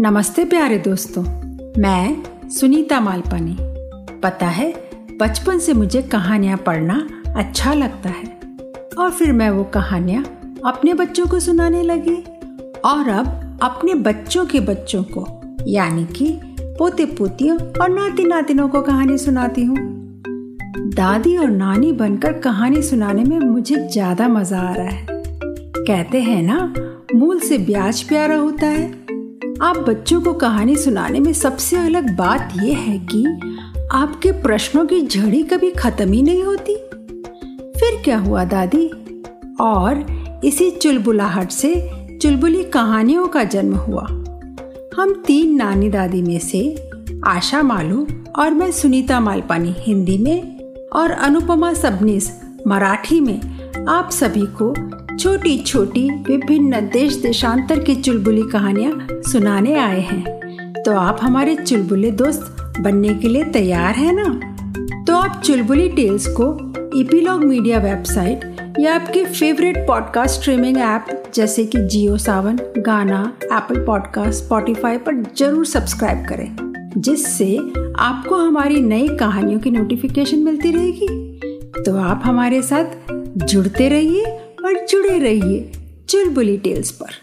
नमस्ते प्यारे दोस्तों, मैं सुनीता मालपानी। पता है, बचपन से मुझे कहानियाँ पढ़ना अच्छा लगता है। और फिर मैं वो कहानियाँ अपने बच्चों को सुनाने लगी। और अब अपने बच्चों के बच्चों को, यानी कि पोते पोतियों और नाती नातिनों को कहानी सुनाती हूँ। दादी और नानी बनकर कहानी सुनाने में मुझे ज़्यादा मज़ा आ रहा है। कहते हैं ना, मूल से ब्याज प्यारा होता है। आप बच्चों को कहानी सुनाने में सबसे अलग बात यह है कि आपके प्रश्नों की झड़ी कभी खत्म ही नहीं होती। फिर क्या हुआ, दादी? और इसी चुलबुलाहट से चुलबुली कहानियों का जन्म हुआ। हम तीन नानी दादी में से आशा मालू और मैं सुनीता मालपानी हिंदी में और अनुपमा सबनीस मराठी में आप सभी को छोटी छोटी विभिन्न देश देशांतर की चुलबुली कहानियाँ सुनाने आए हैं। तो आप हमारे चुलबुले दोस्त बनने के लिए तैयार हैं ना? तो आप चुलबुली टेल्स को इपीलॉग मीडिया वेबसाइट या आपके फेवरेट पॉडकास्ट स्ट्रीमिंग ऐप जैसे कि जियो सावन गाना एप्पल पॉडकास्ट स्पॉटिफाई पर ज़रूर सब्सक्राइब करें, जिससे आपको हमारी नई कहानियों की नोटिफिकेशन मिलती रहेगी। तो आप हमारे साथ जुड़ते रहिए। और जुड़े रहिए चुलबुली टेल्स पर।